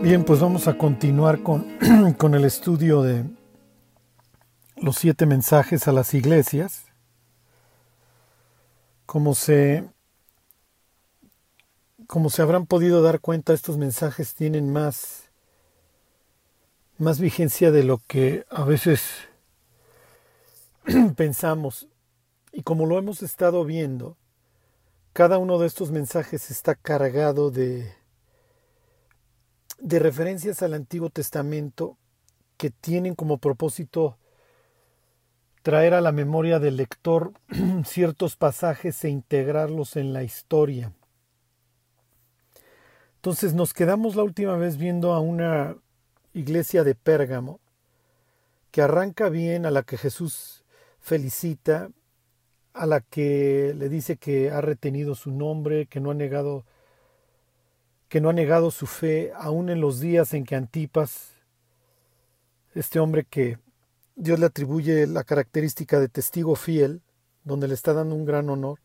Bien, pues vamos a continuar con, con, el estudio de los siete mensajes a las iglesias. Como se, como se habrán podido dar cuenta, estos mensajes tienen más, más vigencia de lo que a veces pensamos. Y como lo hemos estado viendo, cada uno de estos mensajes está cargado de de referencias al Antiguo Testamento que tienen como propósito traer a la memoria del lector ciertos pasajes e integrarlos en la historia. Entonces nos quedamos la última vez viendo a una iglesia de Pérgamo que arranca bien, a la que Jesús felicita, a la que le dice que ha retenido su nombre, que no ha negado que no ha negado su fe aún en los días en que Antipas, este hombre que Dios le atribuye la característica de testigo fiel, donde le está dando un gran honor,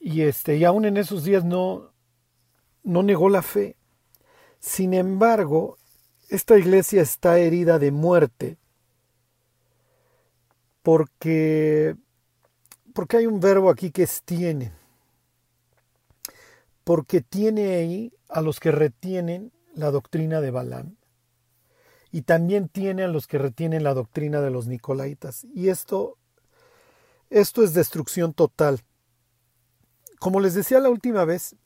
y este, y aún en esos días no, no negó la fe. Sin embargo, esta iglesia está herida de muerte porque, porque hay un verbo aquí que es tiene porque tiene ahí a los que retienen la doctrina de Balaam y también tiene a los que retienen la doctrina de los Nicolaitas. Y esto, esto es destrucción total. Como les decía la última vez,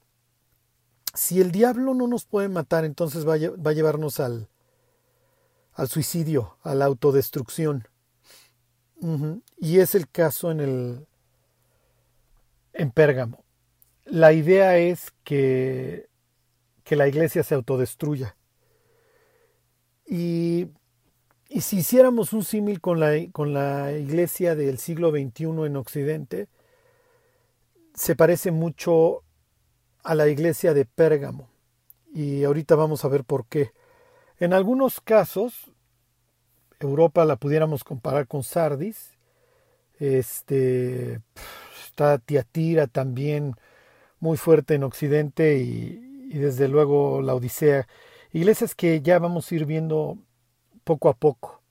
si el diablo no nos puede matar, entonces va a, va a llevarnos al, al suicidio, a la autodestrucción. Y es el caso en el en Pérgamo la idea es que, que la iglesia se autodestruya. Y, y si hiciéramos un símil con la, con la iglesia del siglo XXI en Occidente, se parece mucho a la iglesia de Pérgamo. Y ahorita vamos a ver por qué. En algunos casos, Europa la pudiéramos comparar con Sardis. Este, está Tiatira también muy fuerte en Occidente y, desde luego la Odisea. Iglesias que ya vamos a ir viendo poco a poco.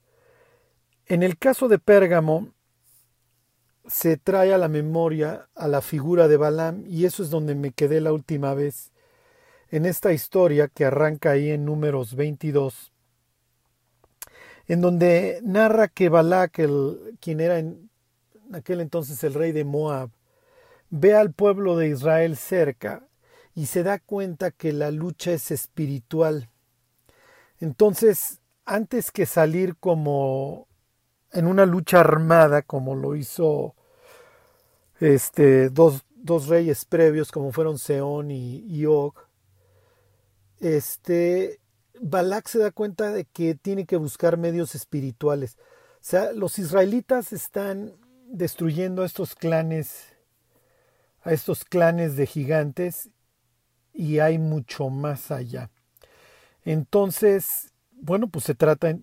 En el caso de Pérgamo, se trae a la memoria a la figura de Balaam y eso es donde me quedé la última vez en esta historia que arranca ahí en números 22 en donde narra que Balak, el, quien era en aquel entonces el rey de Moab, ve al pueblo de Israel cerca y se da cuenta que la lucha es espiritual. Entonces, antes que salir como en una lucha armada, como lo hizo este, dos, dos reyes previos, como fueron Seón y, y Og, este, Balak se da cuenta de que tiene que buscar medios espirituales. O sea, los israelitas están destruyendo a estos clanes a estos clanes de gigantes y hay mucho más allá. Entonces, bueno, pues se trata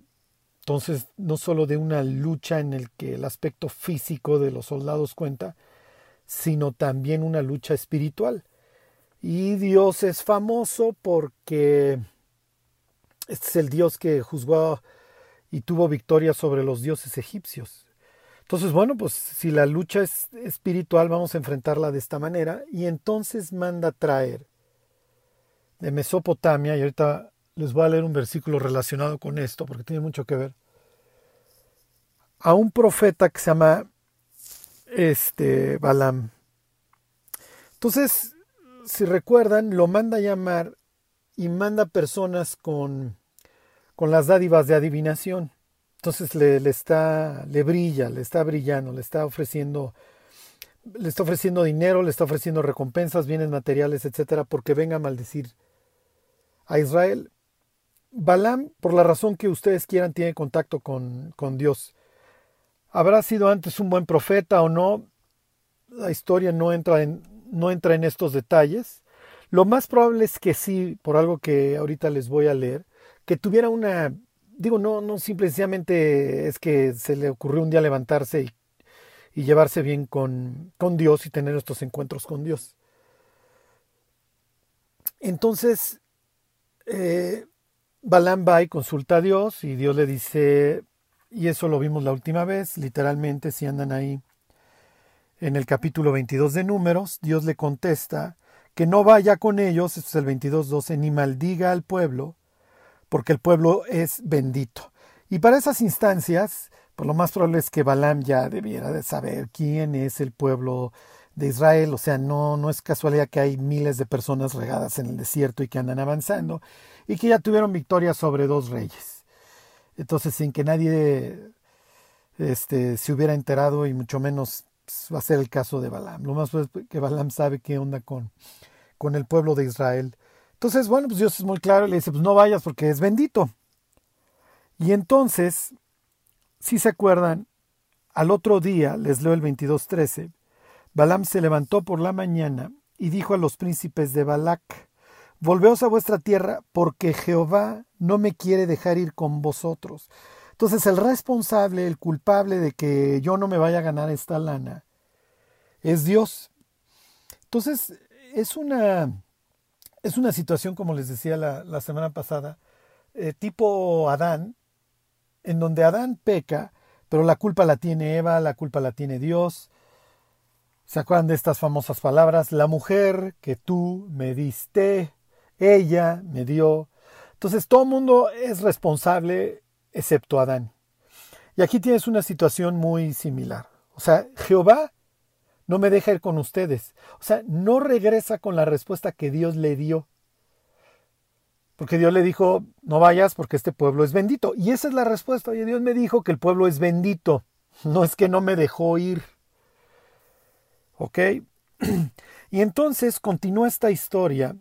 entonces no solo de una lucha en el que el aspecto físico de los soldados cuenta, sino también una lucha espiritual. Y Dios es famoso porque este es el Dios que juzgó y tuvo victoria sobre los dioses egipcios. Entonces, bueno, pues si la lucha es espiritual, vamos a enfrentarla de esta manera. Y entonces manda traer de Mesopotamia, y ahorita les voy a leer un versículo relacionado con esto, porque tiene mucho que ver, a un profeta que se llama este Balaam. Entonces, si recuerdan, lo manda a llamar y manda personas con, con las dádivas de adivinación. Entonces le, está, le brilla, le está brillando, le está ofreciendo, le está ofreciendo dinero, le está ofreciendo recompensas, bienes materiales, etcétera, porque venga a maldecir a Israel. Balaam, por la razón que ustedes quieran, tiene contacto con, con Dios. ¿Habrá sido antes un buen profeta o no? La historia no entra en, no entra en estos detalles. Lo más probable es que sí, por algo que ahorita les voy a leer, que tuviera una digo, no, no simplemente es que se le ocurrió un día levantarse y, llevarse bien con, con Dios y tener estos encuentros con Dios. Entonces, eh, Balaam va y consulta a Dios y Dios le dice, y eso lo vimos la última vez, literalmente si andan ahí en el capítulo 22 de Números, Dios le contesta que no vaya con ellos, esto es el 22.12, ni maldiga al pueblo, porque el pueblo es bendito. Y para esas instancias, por lo más probable es que Balaam ya debiera de saber quién es el pueblo de Israel, o sea, no, no es casualidad que hay miles de personas regadas en el desierto y que andan avanzando, y que ya tuvieron victoria sobre dos reyes. Entonces, sin que nadie este, se hubiera enterado, y mucho menos pues, va a ser el caso de Balaam. Lo más es que Balaam sabe qué onda con, con el pueblo de Israel. Entonces, bueno, pues Dios es muy claro, le dice, pues no vayas porque es bendito. Y entonces, si se acuerdan, al otro día, les leo el 22.13, Balaam se levantó por la mañana y dijo a los príncipes de Balac, Volveos a vuestra tierra, porque Jehová no me quiere dejar ir con vosotros. Entonces el responsable, el culpable de que yo no me vaya a ganar esta lana, es Dios. Entonces es una, es una situación, como les decía la, semana pasada, eh, tipo Adán, en donde Adán peca, pero la culpa la tiene Eva, la culpa la tiene Dios. ¿Se acuerdan de estas famosas palabras? La mujer que tú me diste, ella me dio. Entonces todo el mundo es responsable excepto Adán. Y aquí tienes una situación muy similar. O sea, Jehová no me deja ir con ustedes. O sea, no regresa con la respuesta que Dios le dio. Porque Dios le dijo, no vayas porque este pueblo es bendito. Y esa es la respuesta. Oye, Dios me dijo que el pueblo es bendito. No es que no me dejó ir. ¿Ok? Y entonces continúa esta historia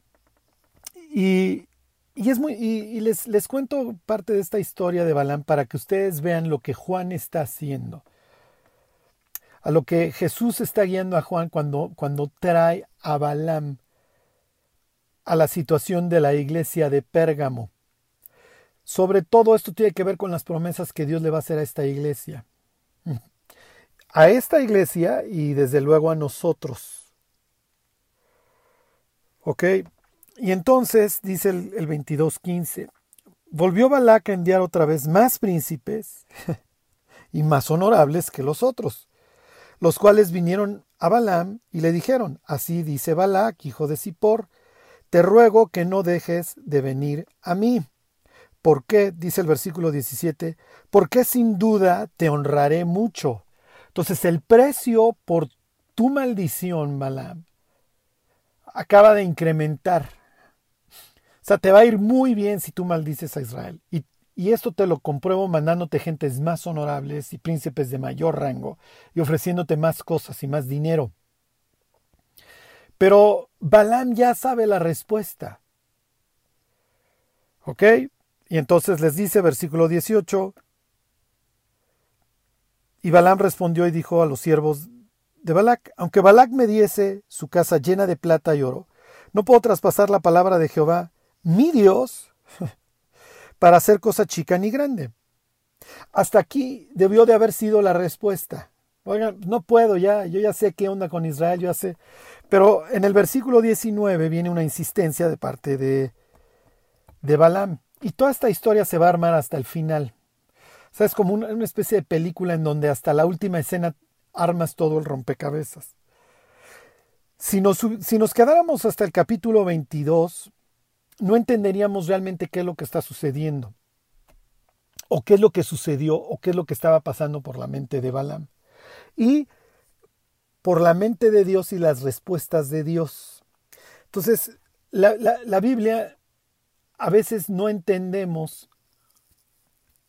y, es muy, y, les, les, cuento parte de esta historia de Balaam para que ustedes vean lo que Juan está haciendo. A lo que Jesús está guiando a Juan cuando, cuando trae a Balaam a la situación de la iglesia de Pérgamo. Sobre todo esto tiene que ver con las promesas que Dios le va a hacer a esta iglesia. A esta iglesia y desde luego a nosotros. ¿Ok? Y entonces, dice el, el 22.15, volvió Balac a enviar otra vez más príncipes y más honorables que los otros, los cuales vinieron a Balaam y le dijeron, así dice Balac, hijo de Zippor, te ruego que no dejes de venir a mí. ¿Por qué? Dice el versículo 17, porque sin duda te honraré mucho. Entonces el precio por tu maldición, Balaam, acaba de incrementar. O sea, te va a ir muy bien si tú maldices a Israel. Esto te lo compruebo mandándote gentes más honorables y príncipes de mayor rango y ofreciéndote más cosas y más dinero. Pero Balaam ya sabe la respuesta. ¿Ok? Y entonces les dice, versículo 18, y Balaam respondió y dijo a los siervos de Balac, aunque Balac me diese su casa llena de plata y oro, no puedo traspasar la palabra de Jehová mi Dios para hacer cosa chica ni grande. Hasta aquí debió de haber sido la respuesta. Oigan, no puedo ya, yo ya sé qué onda con Israel, yo ya sé. Pero en el versículo 19 viene una insistencia de parte de, de Balaam. Y toda esta historia se va a armar hasta el final. O sea, es como una, una especie de película en donde hasta la última escena armas todo el rompecabezas. Si nos, si nos quedáramos hasta el capítulo 22, no entenderíamos realmente qué es lo que está sucediendo, o qué es lo que sucedió, o qué es lo que estaba pasando por la mente de Balaam. Y por la mente de Dios y las respuestas de Dios. Entonces, la, la Biblia a veces no entendemos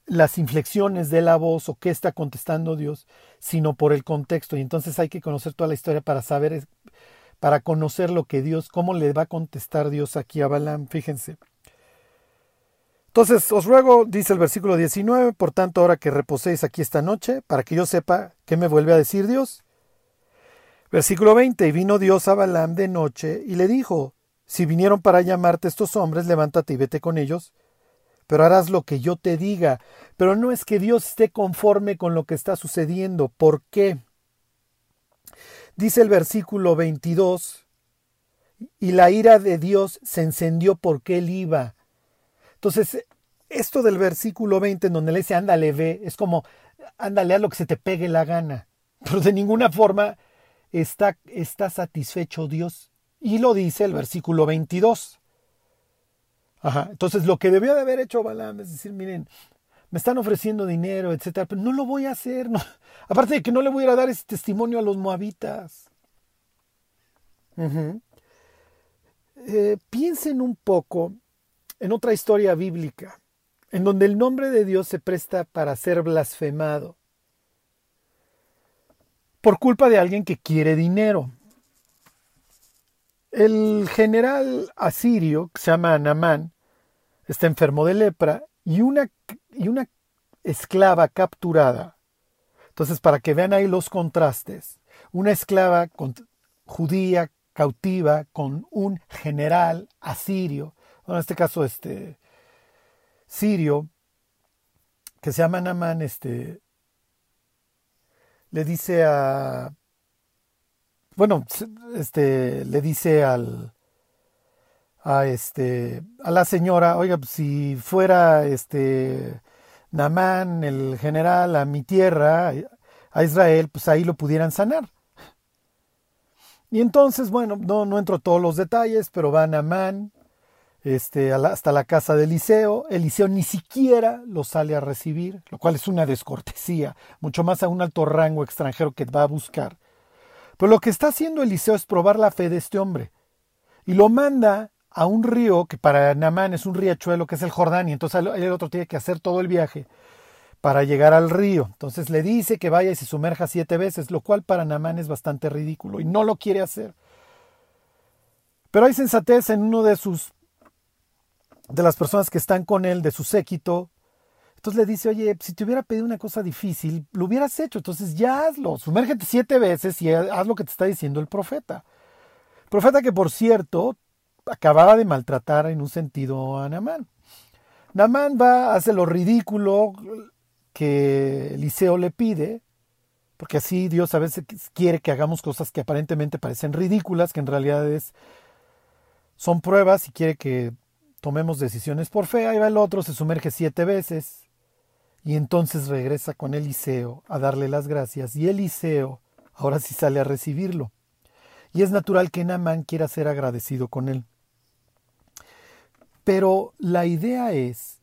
las inflexiones de la voz o qué está contestando Dios, sino por el contexto. Y entonces hay que conocer toda la historia para saber para conocer lo que Dios, cómo le va a contestar Dios aquí a Balaam, fíjense. Entonces os ruego, dice el versículo 19, por tanto ahora que reposéis aquí esta noche, para que yo sepa qué me vuelve a decir Dios. Versículo 20, y vino Dios a Balaam de noche y le dijo, si vinieron para llamarte estos hombres, levántate y vete con ellos, pero harás lo que yo te diga. Pero no es que Dios esté conforme con lo que está sucediendo. ¿Por qué? Dice el versículo 22, y la ira de Dios se encendió porque él iba. Entonces, esto del versículo 20 en donde le dice ándale ve, es como ándale a lo que se te pegue la gana. Pero de ninguna forma está, está satisfecho Dios. Y lo dice el versículo 22. Ajá. Entonces lo que debió de haber hecho Balaam es decir, miren, me están ofreciendo dinero, etcétera, pero no lo voy a hacer. Aparte de que no le voy a dar ese testimonio a los moabitas. Eh, piensen un poco en otra historia bíblica, en donde el nombre de Dios se presta para ser blasfemado por culpa de alguien que quiere dinero. El general asirio, que se llama Namán, está enfermo de lepra y una, y una esclava capturada. Entonces, para que vean ahí los contrastes, una esclava judía cautiva con un general asirio, en este caso este sirio, que se llama Namán, este, le dice a, bueno, este, le dice al, a este, a la señora, oiga, pues, si fuera este Namán, el general, a mi tierra, a Israel, pues ahí lo pudieran sanar. Y entonces, bueno, no, no entro todos los detalles, pero va Namán este, hasta la casa de Eliseo. Eliseo ni siquiera lo sale a recibir, lo cual es una descortesía, mucho más a un alto rango extranjero que va a buscar. Pero lo que está haciendo Eliseo es probar la fe de este hombre. Y lo manda a un río que para Namán es un riachuelo que es el Jordán, y entonces el otro tiene que hacer todo el viaje para llegar al río. Entonces le dice que vaya y se sumerja siete veces, lo cual para Namán es bastante ridículo y no lo quiere hacer. Pero hay sensatez en uno de sus de las personas que están con él, de su séquito. Entonces le dice, oye, si te hubiera pedido una cosa difícil, lo hubieras hecho. Entonces ya hazlo, sumérgete siete veces y haz lo que te está diciendo el profeta. Profeta que, por cierto, acababa de maltratar en un sentido a Namán. Namán va, hace lo ridículo que Eliseo le pide, porque así Dios a veces quiere que hagamos cosas que aparentemente parecen ridículas, que en realidad es, son pruebas y quiere que tomemos decisiones por fe, ahí va el otro, se sumerge siete veces y entonces regresa con Eliseo a darle las gracias y Eliseo ahora sí sale a recibirlo. Y es natural que Naamán quiera ser agradecido con él. Pero la idea es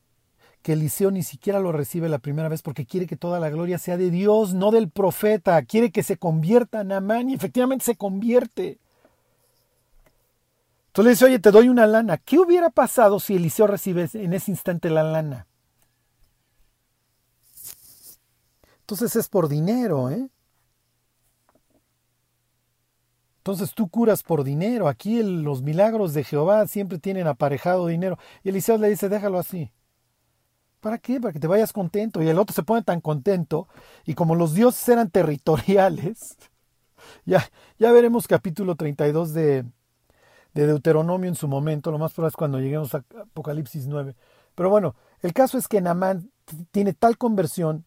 que Eliseo ni siquiera lo recibe la primera vez porque quiere que toda la gloria sea de Dios, no del profeta. Quiere que se convierta Naamán y efectivamente se convierte. Entonces le dice, oye, te doy una lana. ¿Qué hubiera pasado si Eliseo recibe en ese instante la lana? Entonces es por dinero, ¿eh? Entonces tú curas por dinero. Aquí los milagros de Jehová siempre tienen aparejado dinero. Y Eliseo le dice, déjalo así. ¿Para qué? Para que te vayas contento. Y el otro se pone tan contento. Y como los dioses eran territoriales, ya, ya veremos capítulo 32 de, de Deuteronomio en su momento, lo más probable es cuando lleguemos a Apocalipsis 9. Pero bueno, el caso es que Namán tiene tal conversión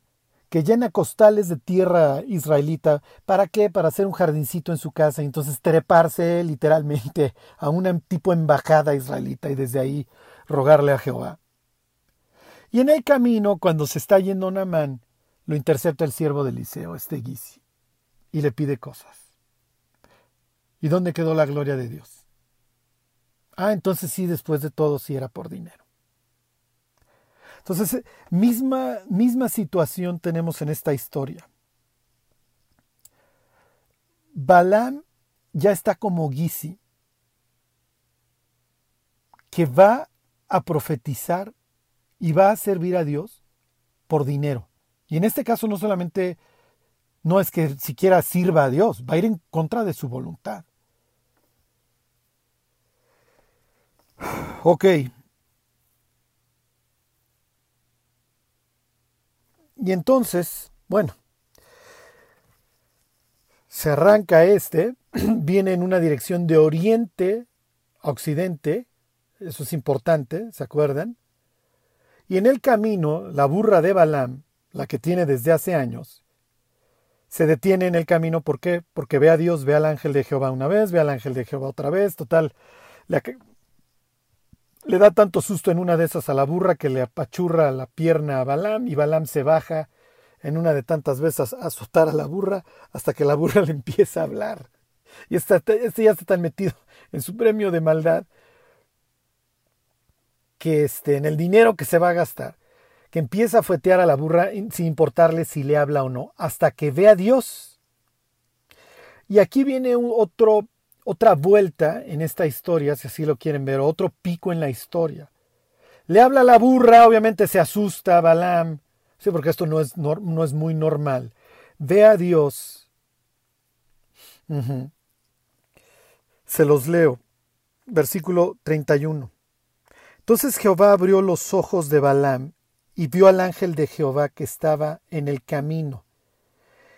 que llena costales de tierra israelita. ¿Para qué? Para hacer un jardincito en su casa y entonces treparse literalmente a una tipo embajada israelita y desde ahí rogarle a Jehová. Y en el camino, cuando se está yendo Namán, lo intercepta el siervo de Eliseo, este Gisi, y le pide cosas. ¿Y dónde quedó la gloria de Dios? Ah, entonces sí, después de todo, sí era por dinero. Entonces, misma, misma situación tenemos en esta historia. Balaam ya está como Gisi, que va a profetizar y va a servir a Dios por dinero. Y en este caso no solamente no es que siquiera sirva a Dios, va a ir en contra de su voluntad. Ok. Y entonces, bueno, se arranca este, viene en una dirección de oriente a occidente, eso es importante, ¿se acuerdan? Y en el camino, la burra de Balaam, la que tiene desde hace años, se detiene en el camino, ¿por qué? Porque ve a Dios, ve al ángel de Jehová una vez, ve al ángel de Jehová otra vez, total, le da tanto susto en una de esas a la burra que le apachurra la pierna a Balam y Balam se baja en una de tantas veces a azotar a la burra hasta que la burra le empieza a hablar. Y este ya está tan metido en su premio de maldad que este, en el dinero que se va a gastar, que empieza a fuetear a la burra sin importarle si le habla o no, hasta que ve a Dios. Y aquí viene otro, otra vuelta en esta historia, si así lo quieren ver, otro pico en la historia. Le habla la burra, obviamente se asusta Balaam, sí, porque esto no es, no, es muy normal. Ve a Dios. Se los leo. Versículo 31. Entonces Jehová abrió los ojos de Balaam y vio al ángel de Jehová que estaba en el camino,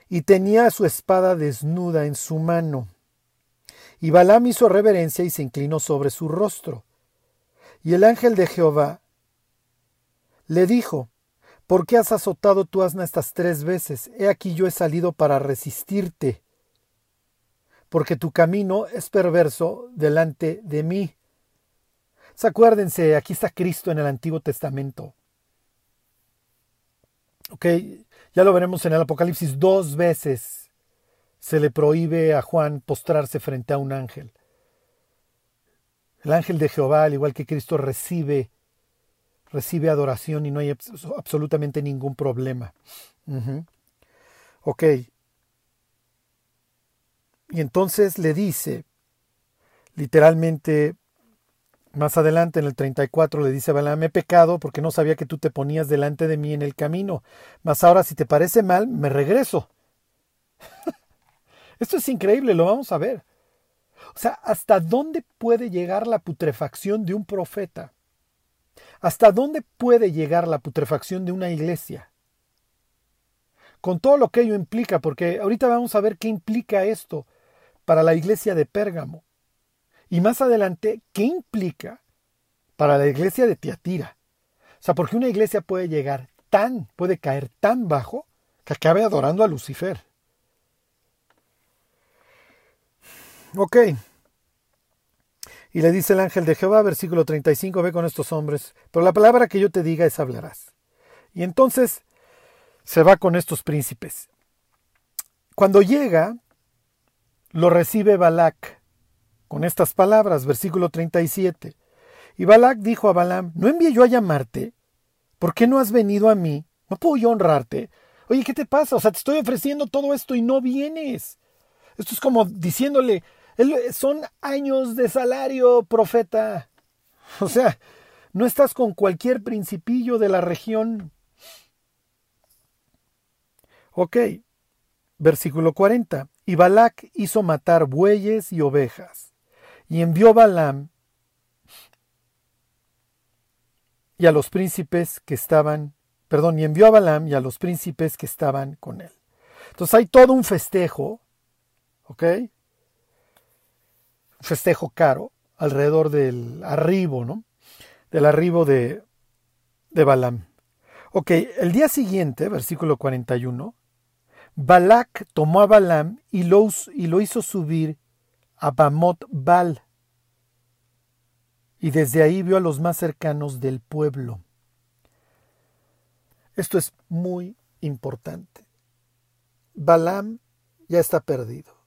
y tenía su espada desnuda en su mano. Y Balaam hizo reverencia y se inclinó sobre su rostro. Y el ángel de Jehová le dijo, ¿Por qué has azotado tu asna estas tres veces? He aquí yo he salido para resistirte, porque tu camino es perverso delante de mí acuérdense, aquí está Cristo en el Antiguo Testamento. Ya lo veremos en el Apocalipsis dos veces. Se le prohíbe a Juan postrarse frente a un ángel. El ángel de Jehová, al igual que Cristo, recibe, recibe adoración y no hay absolutamente ningún problema. Ok. Y entonces le dice, literalmente, más adelante, en el 34, le dice a Balaam, he pecado porque no sabía que tú te ponías delante de mí en el camino, mas ahora si te parece mal, me regreso. Esto es increíble, lo vamos a ver. O sea, ¿hasta dónde puede llegar la putrefacción de un profeta? ¿Hasta dónde puede llegar la putrefacción de una iglesia? Con todo lo que ello implica, porque ahorita vamos a ver qué implica esto para la iglesia de Pérgamo. Y más adelante, ¿qué implica para la iglesia de Tiatira? O sea, porque una iglesia puede llegar tan, puede caer tan bajo que acabe adorando a Lucifer. Ok. Y le dice el ángel de Jehová, versículo 35, ve con estos hombres, pero la palabra que yo te diga es hablarás. Y entonces se va con estos príncipes. Cuando llega, lo recibe Balac, con estas palabras, versículo 37. Y Balac dijo a Balaam, ¿no envié yo a llamarte? ¿Por qué no has venido a mí? ¿No puedo yo honrarte? Oye, ¿qué te pasa? O sea, te estoy ofreciendo todo esto y no vienes. Esto es como diciéndole, son años de salario, profeta. O sea, no estás con cualquier principillo de la región. Ok, versículo 40. Y Balac hizo matar bueyes y ovejas y envió Balaam y a los príncipes que estaban, perdón, y envió a Balaam y a los príncipes que estaban con él. Entonces hay todo un festejo, ¿ok? Festejo caro alrededor del arribo, ¿no? Del arribo de, de Balaam. Ok, el día siguiente, versículo 41, Balac tomó a Balaam y lo, y lo hizo subir a Bamot Bal, y desde ahí vio a los más cercanos del pueblo. Esto es muy importante. Balaam ya está perdido.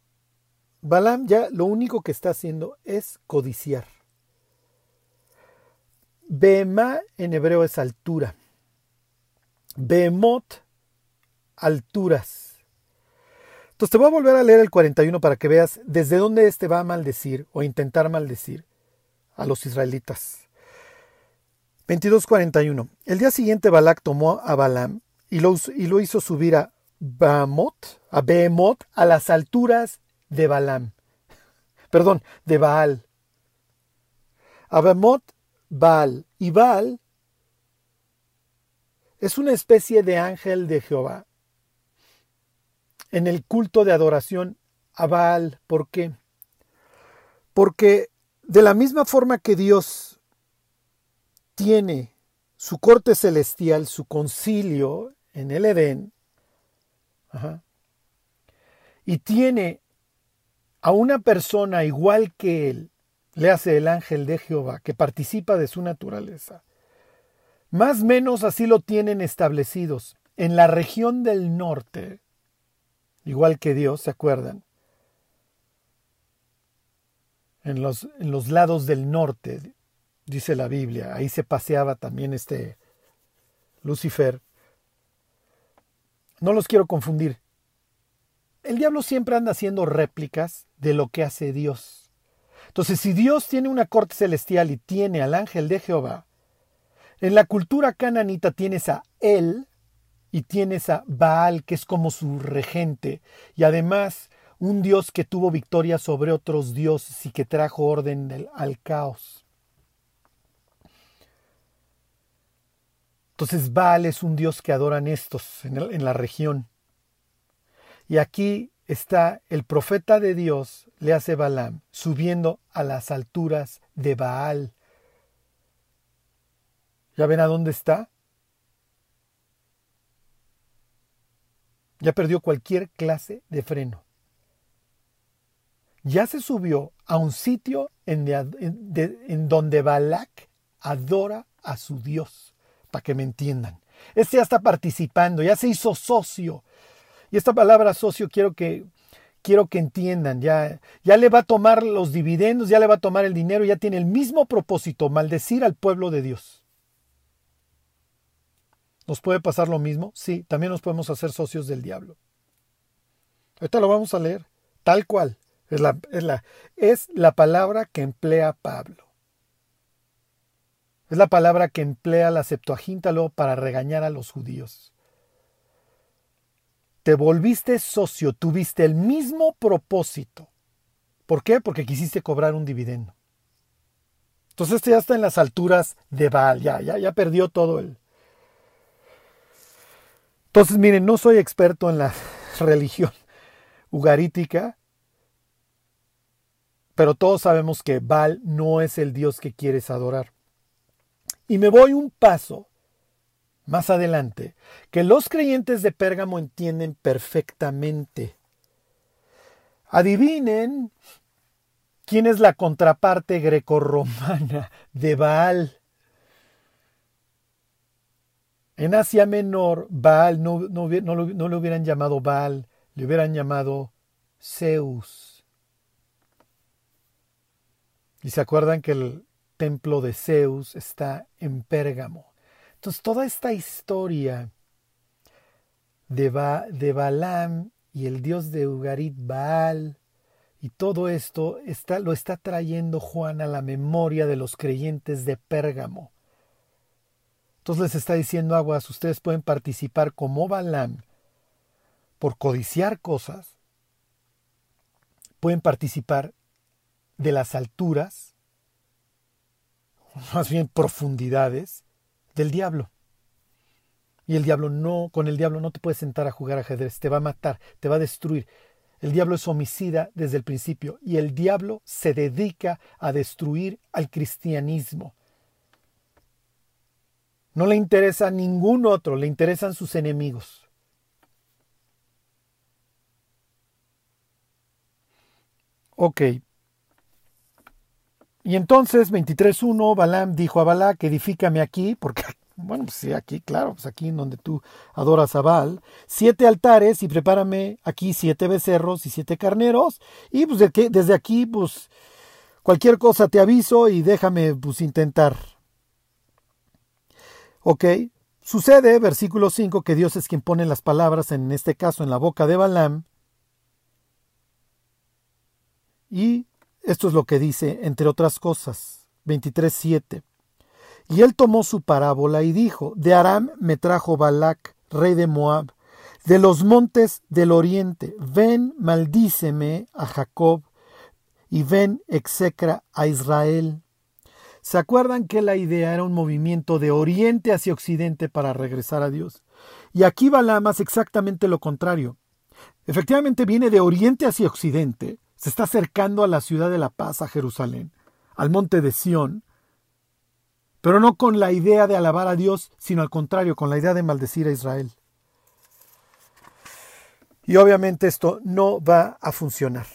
Balaam ya lo único que está haciendo es codiciar. Behemá en hebreo es altura. Behemot, alturas. Entonces te voy a volver a leer el 41 para que veas desde dónde éste va a maldecir o intentar maldecir a los israelitas. 22.41. El día siguiente Balac tomó a Balaam y lo, y lo hizo subir a Baamot, a Behemot, a las alturas de Balaam. Perdón, de Baal. A Baamot, Baal. Y Baal es una especie de ángel de Jehová en el culto de adoración a Baal. ¿Por qué? Porque de la misma forma que Dios tiene su corte celestial, su concilio en el Edén, y tiene a una persona igual que él le hace el ángel de Jehová, que participa de su naturaleza. Más menos así lo tienen establecidos. En la región del norte, igual que Dios, ¿se acuerdan? En los, en los lados del norte, dice la Biblia, ahí se paseaba también este Lucifer. No los quiero confundir. El diablo siempre anda haciendo réplicas de lo que hace Dios. Entonces, si Dios tiene una corte celestial y tiene al ángel de Jehová, en la cultura cananita tienes a él y tienes a Baal, que es como su regente, y además un dios que tuvo victoria sobre otros dioses y que trajo orden al caos. Entonces Baal es un dios que adoran estos en, la región. Y aquí está el profeta de Dios, le hace Balaam, subiendo a las alturas de Baal. ¿Ya ven a dónde está? Ya perdió cualquier clase de freno. Ya se subió a un sitio en, en donde Balak adora a su Dios, para que me entiendan. Este ya está participando, ya se hizo socio. Y esta palabra socio quiero que, quiero que entiendan, ya, ya le va a tomar los dividendos, ya le va a tomar el dinero, ya tiene el mismo propósito, maldecir al pueblo de Dios. ¿Nos puede pasar lo mismo? Sí, también nos podemos hacer socios del diablo. Ahorita lo vamos a leer, tal cual. Es la, es la, es la palabra que emplea Pablo. Es la palabra que emplea la Septuaginta para regañar a los judíos. Te volviste socio, tuviste el mismo propósito. ¿Por qué? Porque quisiste cobrar un dividendo. Entonces este ya está en las alturas de Baal, ya, ya, ya perdió todo el, entonces, miren, no soy experto en la religión ugarítica, pero todos sabemos que Baal no es el Dios que quieres adorar. Y me voy un paso más adelante, que los creyentes de Pérgamo entienden perfectamente. Adivinen quién es la contraparte grecorromana de Baal. En Asia Menor, Baal no, no, no, le hubieran llamado Baal, le hubieran llamado Zeus. Y se acuerdan que el templo de Zeus está en Pérgamo. Entonces toda esta historia de, de Balaam y el dios de Ugarit Baal y todo esto está, lo está trayendo Juan a la memoria de los creyentes de Pérgamo. Entonces les está diciendo aguas, ustedes pueden participar como Balaam por codiciar cosas, pueden participar de las alturas, más bien profundidades del diablo. Y el diablo no, con el diablo no te puedes sentar a jugar ajedrez, te va a matar, te va a destruir. El diablo es homicida desde el principio y el diablo se dedica a destruir al cristianismo. No le interesa a ningún otro, le interesan sus enemigos. Ok. Y entonces, 23.1, Balaam dijo a Balac, edifícame aquí, porque, bueno, pues sí, aquí, claro, pues aquí en donde tú adoras a Baal, siete altares y prepárame aquí siete becerros y siete carneros, y pues desde aquí, pues, cualquier cosa te aviso y déjame, pues, intentar Ok, sucede, versículo 5, que Dios es quien pone las palabras, en este caso en la boca de Balaam. Y esto es lo que dice, entre otras cosas, 23.7. Y él tomó su parábola y dijo, de Aram me trajo Balac, rey de Moab, de los montes del oriente, ven, maldíceme a Jacob, y ven, execra a Israel. ¿Se acuerdan que la idea era un movimiento de oriente hacia occidente para regresar a Dios? Y aquí Balaam hace exactamente lo contrario. Efectivamente viene de oriente hacia occidente, se está acercando a la ciudad de la paz, a Jerusalén, al monte de Sión, pero no con la idea de alabar a Dios, sino al contrario, con la idea de maldecir a Israel. Y obviamente esto no va a funcionar.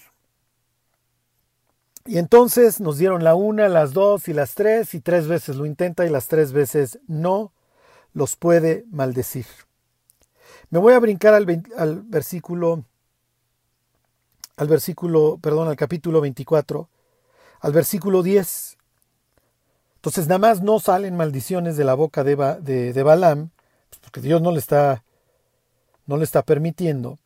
Y entonces nos dieron la una, las dos y las tres, y tres veces lo intenta y las tres veces no los puede maldecir. Me voy a brincar al, al versículo, al versículo, perdón, al capítulo 24, al versículo 10. Entonces nada más no salen maldiciones de la boca de, de, Balaam, porque Dios no le está, no le está permitiendo.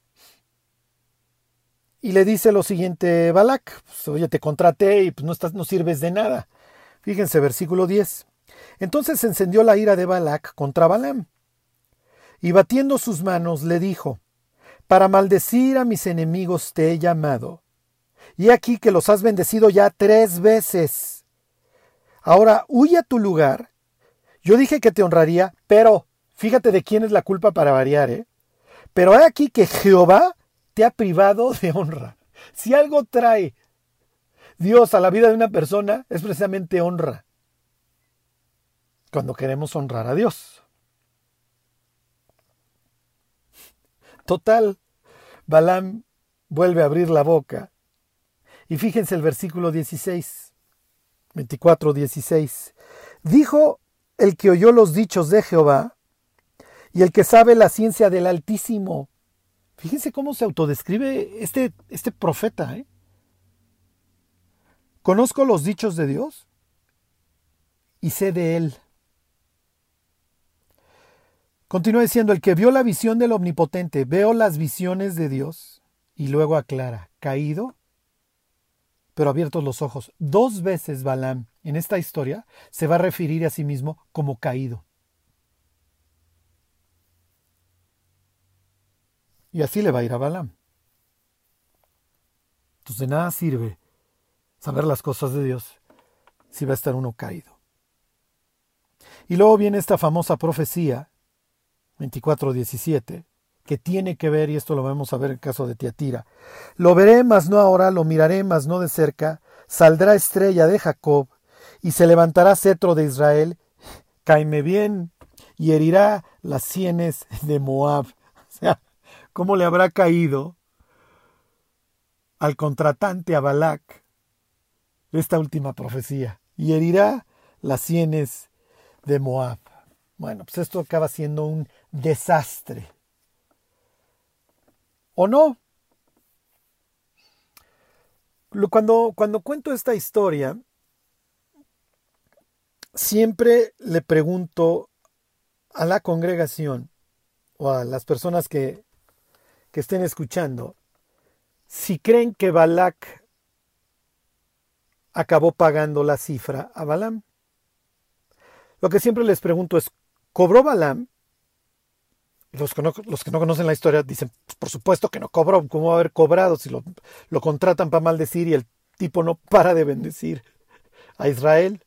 Y le dice lo siguiente Balac, pues, oye, te contraté y pues no, estás, no sirves de nada. Fíjense, versículo 10. Entonces se encendió la ira de Balac contra Balaam. Y batiendo sus manos le dijo, Para maldecir a mis enemigos te he llamado. Y aquí que los has bendecido ya tres veces. Ahora huye a tu lugar. Yo dije que te honraría, pero fíjate de quién es la culpa para variar, ¿eh? Pero he aquí que Jehová te ha privado de honra. Si algo trae Dios a la vida de una persona es precisamente honra. Cuando queremos honrar a Dios. Total, Balaam vuelve a abrir la boca. Y fíjense el versículo 16, 24, 16. Dijo el que oyó los dichos de Jehová y el que sabe la ciencia del Altísimo. Fíjense cómo se autodescribe este, este profeta. ¿eh? Conozco los dichos de Dios y sé de Él. Continúa diciendo, el que vio la visión del Omnipotente, veo las visiones de Dios y luego aclara, caído, pero abiertos los ojos. Dos veces Balaam en esta historia se va a referir a sí mismo como caído. Y así le va a ir a Balaam. Entonces de nada sirve saber las cosas de Dios si va a estar uno caído. Y luego viene esta famosa profecía, 24.17, que tiene que ver, y esto lo vamos a ver en el caso de Tiatira, lo veré, mas no ahora, lo miraré, mas no de cerca, saldrá estrella de Jacob, y se levantará cetro de Israel, caime bien, y herirá las sienes de Moab. O sea, ¿Cómo le habrá caído al contratante a Balac esta última profecía? Y herirá las sienes de Moab. Bueno, pues esto acaba siendo un desastre. ¿O no? Cuando, cuando cuento esta historia, siempre le pregunto a la congregación o a las personas que que estén escuchando, si creen que Balak acabó pagando la cifra a Balaam. Lo que siempre les pregunto es, ¿cobró Balaam? Los que, no, los que no conocen la historia dicen, por supuesto que no cobró, ¿cómo va a haber cobrado si lo, lo contratan para maldecir y el tipo no para de bendecir a Israel?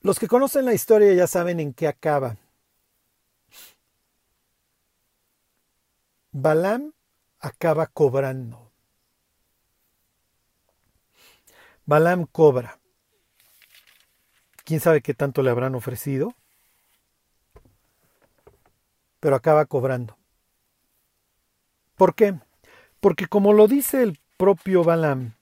Los que conocen la historia ya saben en qué acaba. Balaam acaba cobrando. Balaam cobra. ¿Quién sabe qué tanto le habrán ofrecido? Pero acaba cobrando. ¿Por qué? Porque como lo dice el propio Balaam,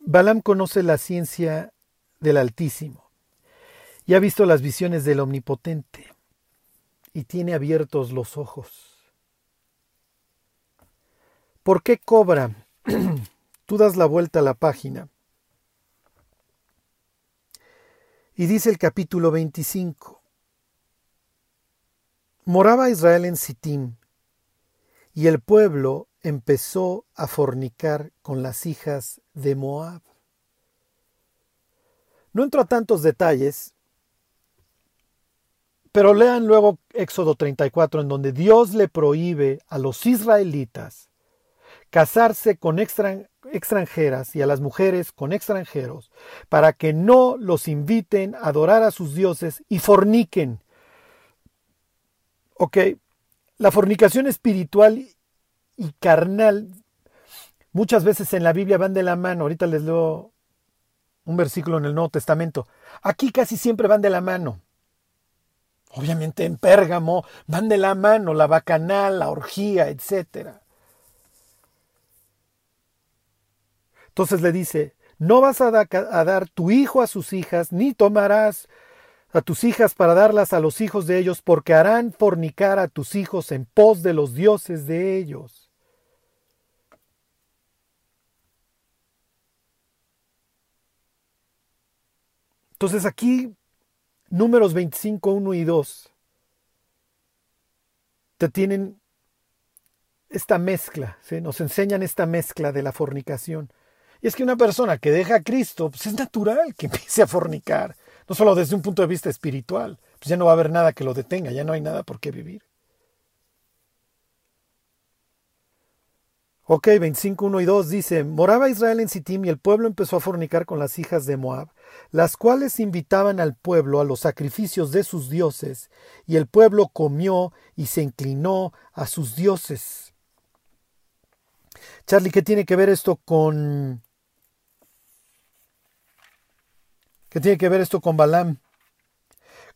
Balaam conoce la ciencia del Altísimo y ha visto las visiones del Omnipotente y tiene abiertos los ojos. ¿Por qué cobra? Tú das la vuelta a la página. Y dice el capítulo 25. Moraba Israel en Sittim, y el pueblo empezó a fornicar con las hijas de Moab. No entro a tantos detalles, pero lean luego Éxodo 34, en donde Dios le prohíbe a los israelitas casarse con extranjeras y a las mujeres con extranjeros, para que no los inviten a adorar a sus dioses y forniquen. Ok, la fornicación espiritual y carnal muchas veces en la Biblia van de la mano. Ahorita les leo un versículo en el Nuevo Testamento. Aquí casi siempre van de la mano. Obviamente en Pérgamo van de la mano la bacanal, la orgía, etc. Entonces le dice, no vas a, a dar tu hijo a sus hijas, ni tomarás a tus hijas para darlas a los hijos de ellos, porque harán fornicar a tus hijos en pos de los dioses de ellos. Entonces aquí, números 25, 1 y 2, te tienen esta mezcla, nos enseñan esta mezcla de la fornicación. Y es que una persona que deja a Cristo, pues es natural que empiece a fornicar, no solo desde un punto de vista espiritual, pues ya no va a haber nada que lo detenga, ya no hay nada por qué vivir. Ok, 25, 1 y 2 dice, moraba Israel en Sittim y el pueblo empezó a fornicar con las hijas de Moab, las cuales invitaban al pueblo a los sacrificios de sus dioses, y el pueblo comió y se inclinó a sus dioses. Charlie, ¿qué tiene que ver esto con ¿Qué tiene que ver esto con Balaam?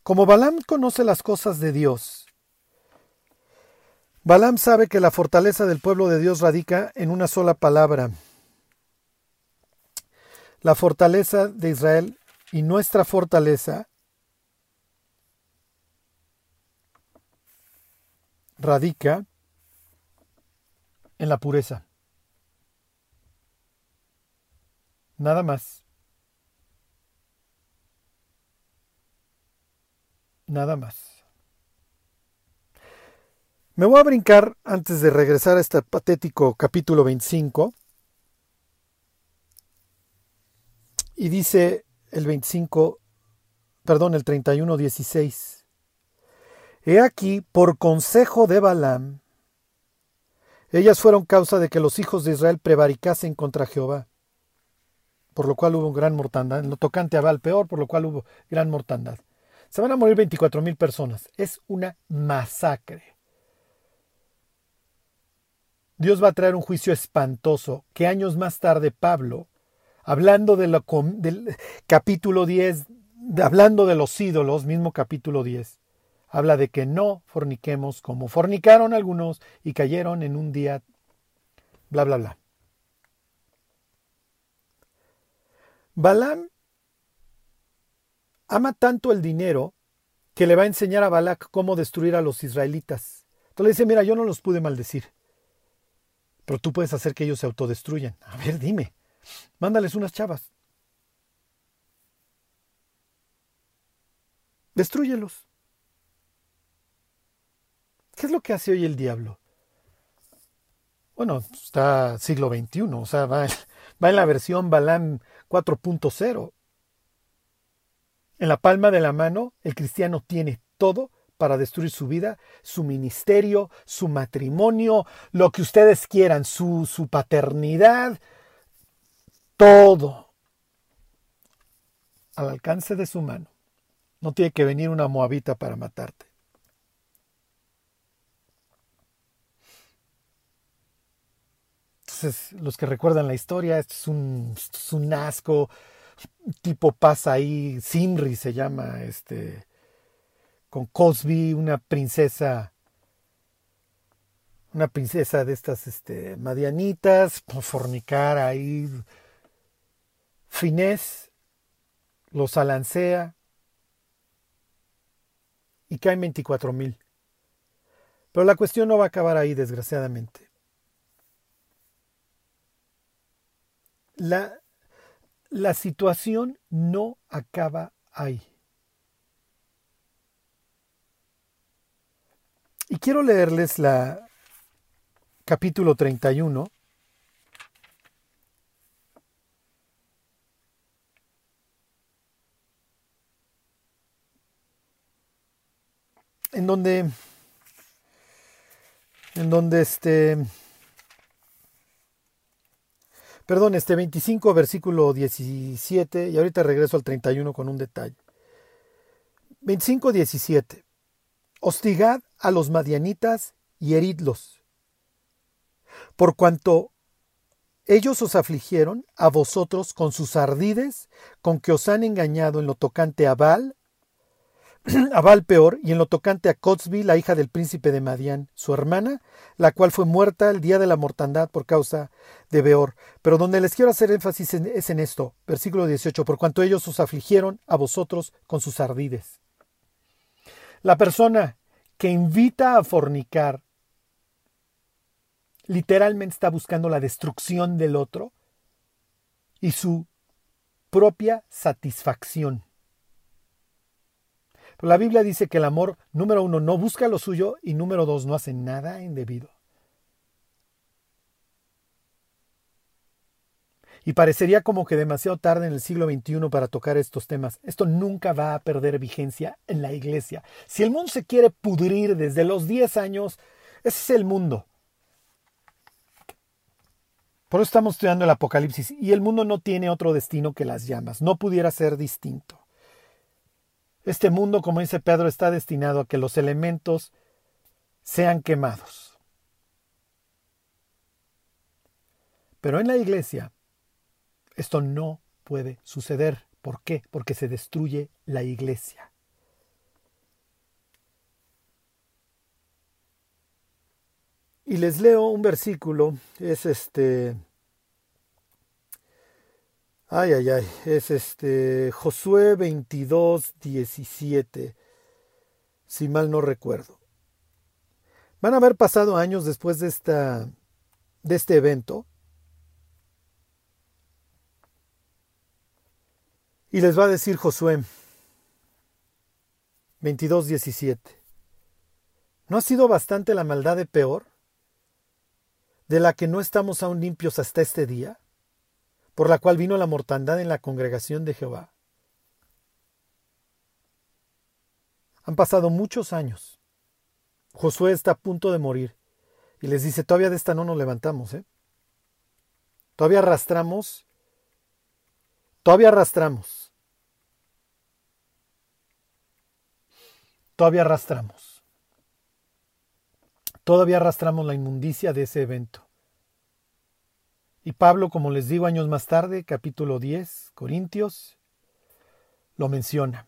Como Balaam conoce las cosas de Dios, Balaam sabe que la fortaleza del pueblo de Dios radica en una sola palabra. La fortaleza de Israel y nuestra fortaleza radica en la pureza. Nada más. Nada más. Me voy a brincar antes de regresar a este patético capítulo 25. Y dice el 25, perdón, el 31, 16. He aquí, por consejo de Balaam, ellas fueron causa de que los hijos de Israel prevaricasen contra Jehová, por lo cual hubo gran mortandad. En lo tocante a Baal peor, por lo cual hubo gran mortandad. Se van a morir 24 mil personas. Es una masacre. Dios va a traer un juicio espantoso que años más tarde Pablo, hablando de del capítulo 10, hablando de los ídolos, mismo capítulo 10, habla de que no forniquemos como fornicaron algunos y cayeron en un día, bla, bla, bla. Balaam ama tanto el dinero que le va a enseñar a Balak cómo destruir a los israelitas. Entonces le dice, mira, yo no los pude maldecir, pero tú puedes hacer que ellos se autodestruyan. A ver, dime, mándales unas chavas. Destruyelos. ¿Qué es lo que hace hoy el diablo? Bueno, está siglo XXI, o sea, va, va en la versión Balam 4.0. En la palma de la mano, el cristiano tiene todo para destruir su vida, su ministerio, su matrimonio, lo que ustedes quieran, su, su paternidad, todo al alcance de su mano. No tiene que venir una moabita para matarte. Entonces, los que recuerdan la historia, esto es un, es un asco, tipo pasa ahí, Simri se llama, este, con Cosby, una princesa, una princesa de estas, este, madianitas, por fornicar ahí, Finés los alancea y caen 24 mil. Pero la cuestión no va a acabar ahí, desgraciadamente. La, la situación no acaba ahí. Y quiero leerles la capítulo 31. En donde en donde este Perdón, este 25, versículo 17, y ahorita regreso al 31 con un detalle. 25, 17. Hostigad a los madianitas y heridlos. Por cuanto ellos os afligieron a vosotros con sus ardides, con que os han engañado en lo tocante a Baal, a Baal peor, y en lo tocante a Cotzbi, la hija del príncipe de Madián, su hermana, la cual fue muerta el día de la mortandad por causa de Beor. Pero donde les quiero hacer énfasis es en esto, versículo 18, por cuanto ellos os afligieron a vosotros con sus ardides. La persona que invita a fornicar literalmente está buscando la destrucción del otro y su propia satisfacción. Pero la Biblia dice que el amor, número uno, no busca lo suyo y número dos, no hace nada indebido. Y parecería como que demasiado tarde en el siglo XXI para tocar estos temas. Esto nunca va a perder vigencia en la iglesia. Si el mundo se quiere pudrir desde los 10 años, ese es el mundo. Por eso estamos estudiando el Apocalipsis y el mundo no tiene otro destino que las llamas. No pudiera ser distinto. Este mundo, como dice Pedro, está destinado a que los elementos sean quemados. Pero en la iglesia esto no puede suceder. ¿Por qué? Porque se destruye la iglesia. Y les leo un versículo, es este Ay, ay, ay, es este Josué 22, 17, si mal no recuerdo. Van a haber pasado años después de, esta, de este evento. Y les va a decir Josué 22, 17. ¿No ha sido bastante la maldad de peor? ¿De la que no estamos aún limpios hasta este día? Por la cual vino la mortandad en la congregación de Jehová. Han pasado muchos años. Josué está a punto de morir y les dice, todavía de esta no nos levantamos, ¿eh? Todavía arrastramos, todavía arrastramos, todavía arrastramos, todavía arrastramos la inmundicia de ese evento. Y Pablo, como les digo años más tarde, capítulo 10, Corintios, lo menciona.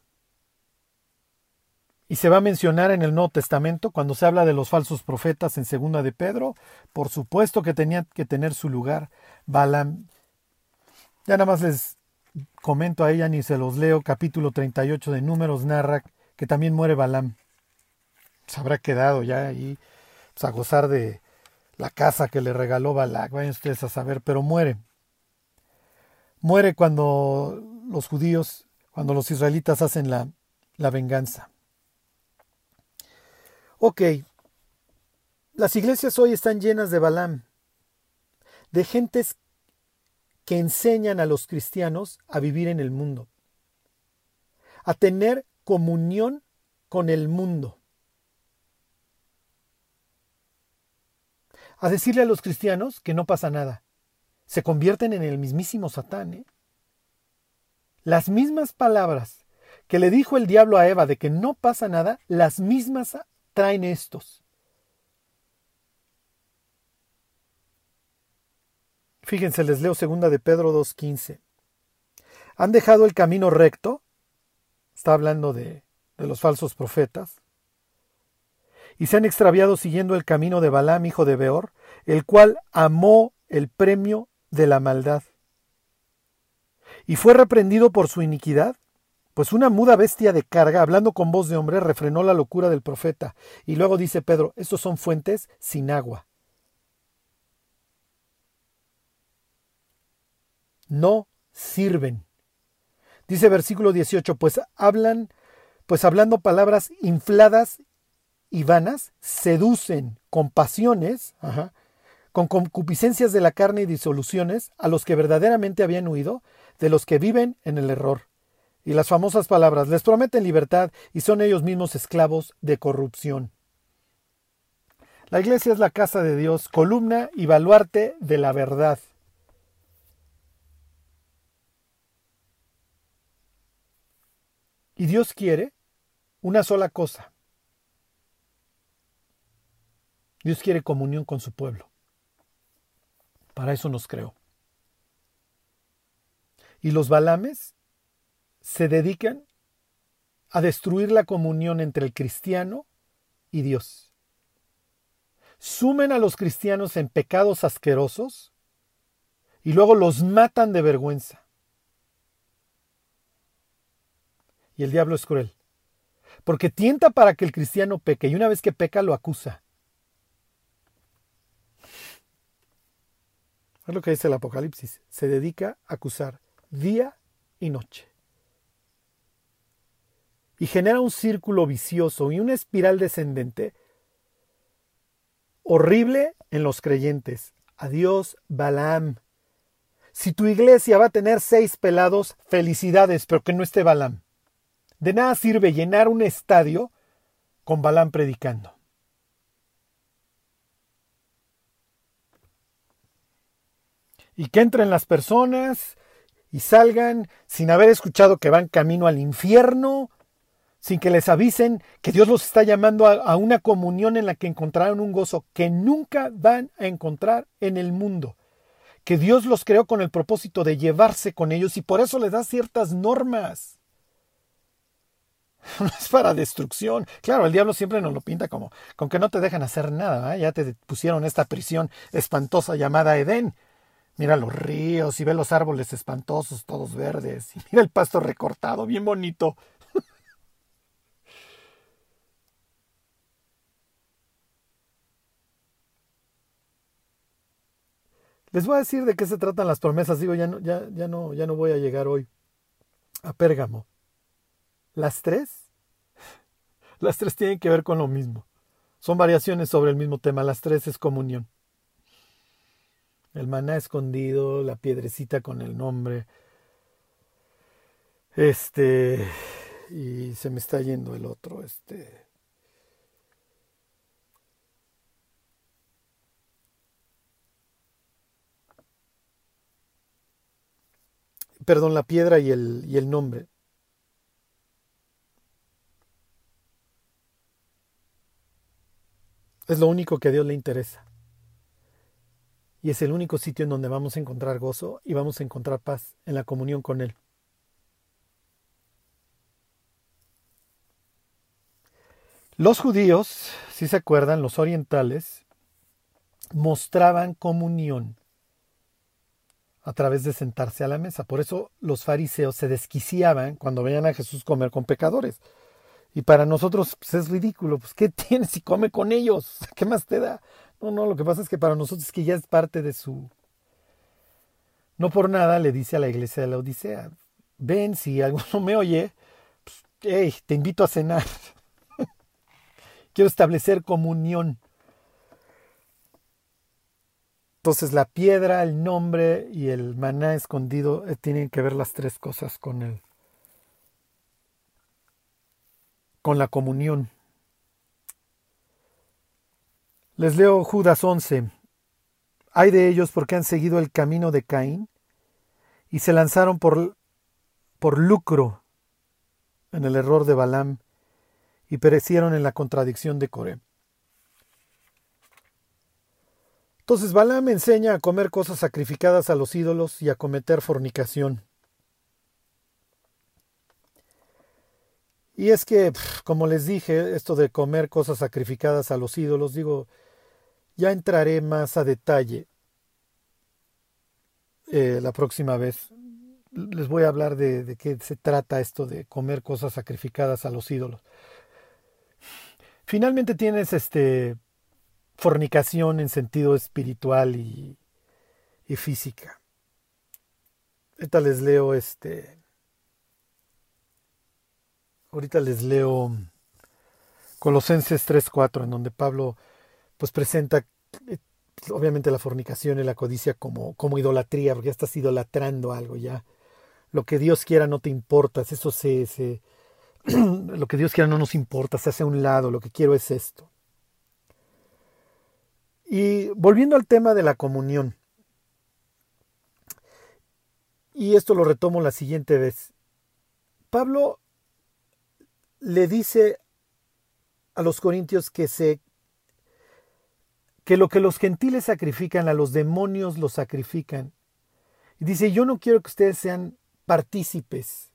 Y se va a mencionar en el Nuevo Testamento cuando se habla de los falsos profetas en segunda de Pedro, por supuesto que tenían que tener su lugar. Balaam. Ya nada más les comento a ella ni se los leo, capítulo 38 de Números narra que también muere Balaam. Se habrá quedado ya ahí pues, a gozar de, la casa que le regaló Balak, vayan ustedes a saber, pero muere. Muere cuando los judíos, cuando los israelitas hacen la, la venganza. Ok, las iglesias hoy están llenas de Balaam, de gentes que enseñan a los cristianos a vivir en el mundo, a tener comunión con el mundo. A decirle a los cristianos que no pasa nada. Se convierten en el mismísimo Satán. ¿eh? Las mismas palabras que le dijo el diablo a Eva de que no pasa nada, las mismas traen estos. Fíjense, les leo segunda de Pedro 2.15. Han dejado el camino recto, está hablando de, de los falsos profetas, y se han extraviado siguiendo el camino de Balaam, hijo de Beor, el cual amó el premio de la maldad. Y fue reprendido por su iniquidad, pues una muda bestia de carga, hablando con voz de hombre, refrenó la locura del profeta. Y luego dice Pedro, estos son fuentes sin agua. No sirven. Dice versículo 18, pues hablan, pues hablando palabras infladas y vanas seducen con pasiones, con concupiscencias de la carne y disoluciones a los que verdaderamente habían huido, de los que viven en el error. Y las famosas palabras les prometen libertad y son ellos mismos esclavos de corrupción. La iglesia es la casa de Dios, columna y baluarte de la verdad. Y Dios quiere una sola cosa, Dios quiere comunión con su pueblo. Para eso nos creó. Y los balames se dedican a destruir la comunión entre el cristiano y Dios. Sumen a los cristianos en pecados asquerosos y luego los matan de vergüenza. Y el diablo es cruel, porque tienta para que el cristiano peque y una vez que peca lo acusa. Es lo que dice el Apocalipsis. Se dedica a acusar día y noche. Y genera un círculo vicioso y una espiral descendente horrible en los creyentes. Adiós, Balaam. Si tu iglesia va a tener seis pelados, felicidades, pero que no esté Balaam. De nada sirve llenar un estadio con Balaam predicando. Y que entren las personas y salgan sin haber escuchado que van camino al infierno, sin que les avisen que Dios los está llamando a, una comunión en la que encontrarán un gozo que nunca van a encontrar en el mundo que Dios los creó con el propósito de llevarse con ellos y por eso les da ciertas normas. No es para destrucción. Claro, el diablo siempre nos lo pinta como con que no te dejan hacer nada. Ya te pusieron esta prisión espantosa llamada Edén. Mira los ríos y ve los árboles espantosos, todos verdes. Y mira el pasto recortado, bien bonito. Les voy a decir de qué se tratan las promesas. Digo, ya no, ya, ya no, ya no voy a llegar hoy a Pérgamo. Las tres, las tres tienen que ver con lo mismo. Son variaciones sobre el mismo tema. Las tres es comunión. El maná escondido, la piedrecita con el nombre. Este. Y se me está yendo el otro. Este. perdón, la piedra y el, y el nombre. Es lo único que a Dios le interesa. Y es el único sitio en donde vamos a encontrar gozo y vamos a encontrar paz en la comunión con Él. Los judíos, si se acuerdan, los orientales, mostraban comunión a través de sentarse a la mesa. Por eso los fariseos se desquiciaban cuando veían a Jesús comer con pecadores. Y para nosotros pues, es ridículo. Pues, ¿Qué tienes si come con ellos? ¿Qué más te da? No, no, lo que pasa es que para nosotros es que ya es parte de su... No por nada le dice a la iglesia de la Odisea, ven, si alguno me oye, pues, hey, te invito a cenar. Quiero establecer comunión. Entonces la piedra, el nombre y el maná escondido eh, tienen que ver las tres cosas con el con la comunión. Les leo Judas 11. Hay de ellos porque han seguido el camino de Caín y se lanzaron por, por lucro en el error de Balaam y perecieron en la contradicción de Coré. Entonces Balaam enseña a comer cosas sacrificadas a los ídolos y a cometer fornicación. Y es que, como les dije, esto de comer cosas sacrificadas a los ídolos, digo, ya entraré más a detalle eh, la próxima vez. Les voy a hablar de, qué se trata esto de comer cosas sacrificadas a los ídolos. Finalmente tienes este fornicación en sentido espiritual y, física. Ahorita les leo este. Ahorita les leo Colosenses 3:4, en donde Pablo pues presenta eh, obviamente la fornicación y la codicia como, como idolatría, porque ya estás idolatrando algo ya. Lo que Dios quiera no te importa, eso se lo que Dios quiera no nos importa, se hace a un lado, lo que quiero es esto. Y volviendo al tema de la comunión, y esto lo retomo la siguiente vez, Pablo le dice a los corintios que se que lo que los gentiles sacrifican a los demonios lo sacrifican. Y dice, yo no quiero que ustedes sean partícipes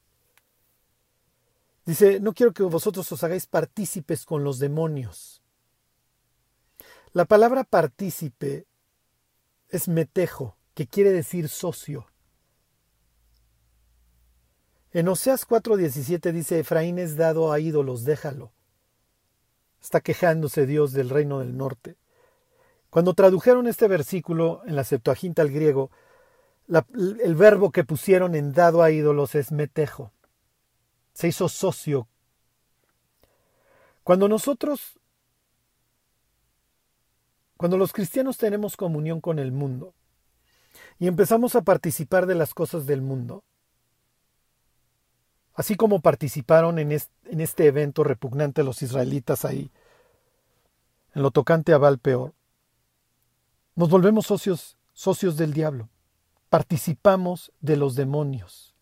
Dice, no quiero que vosotros os hagáis partícipes con los demonios. La palabra partícipe es metejo, que quiere decir socio. En Oseas 4:17 dice, Efraín es dado a ídolos, déjalo. Está quejándose Dios del reino del norte. Cuando tradujeron este versículo en la Septuaginta al griego, el verbo que pusieron en dado a ídolos es metejo. Se hizo socio. Cuando nosotros, cuando los cristianos tenemos comunión con el mundo y empezamos a participar de las cosas del mundo, así como participaron en este, evento repugnante los israelitas ahí, en lo tocante a Val peor, nos volvemos socios, socios del diablo, participamos de los demonios.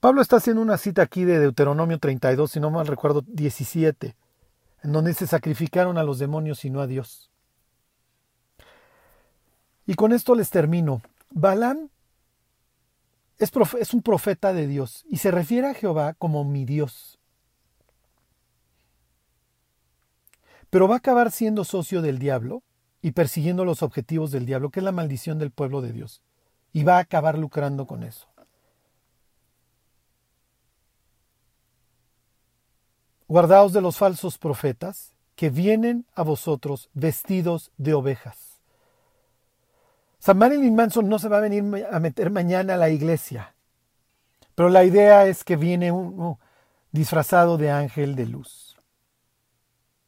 Pablo está haciendo una cita aquí de Deuteronomio 32, si no mal recuerdo, 17, en donde se sacrificaron a los demonios y no a Dios. Y con esto les termino. Balán es, un profeta de Dios y se refiere a Jehová como mi Dios. Pero va a acabar siendo socio del diablo y persiguiendo los objetivos del diablo, que es la maldición del pueblo de Dios. Y va a acabar lucrando con eso. Guardaos de los falsos profetas que vienen a vosotros vestidos de ovejas San Marilyn Manson no se va a venir a meter mañana a la iglesia, pero la idea es que viene un disfrazado de ángel de luz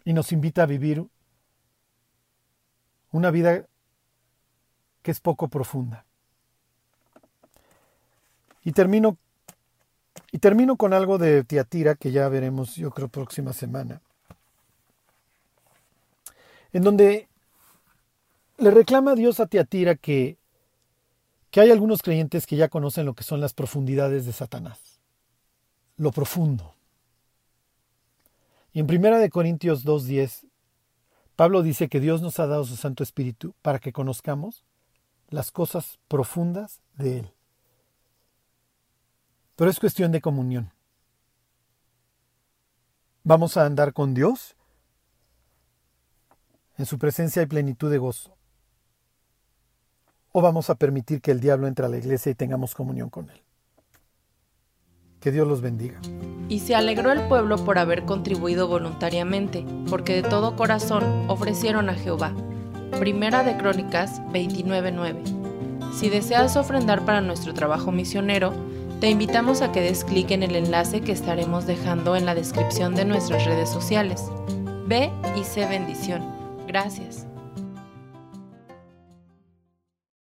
y nos invita a vivir una vida que es poco profunda. Y termino, y termino con algo de Tiatira que ya veremos, yo creo, próxima semana, en donde le reclama Dios a Tiatira que, que hay algunos creyentes que ya conocen lo que son las profundidades de Satanás, lo profundo. En 1 Corintios 2.10, Pablo dice que Dios nos ha dado su Santo Espíritu para que conozcamos las cosas profundas de Él. Pero es cuestión de comunión. Vamos a andar con Dios. En su presencia hay plenitud de gozo o vamos a permitir que el diablo entre a la iglesia y tengamos comunión con él. Que Dios los bendiga. Y se alegró el pueblo por haber contribuido voluntariamente, porque de todo corazón ofrecieron a Jehová. Primera de Crónicas 29:9. Si deseas ofrendar para nuestro trabajo misionero, te invitamos a que des clic en el enlace que estaremos dejando en la descripción de nuestras redes sociales. Ve y sé bendición. Gracias.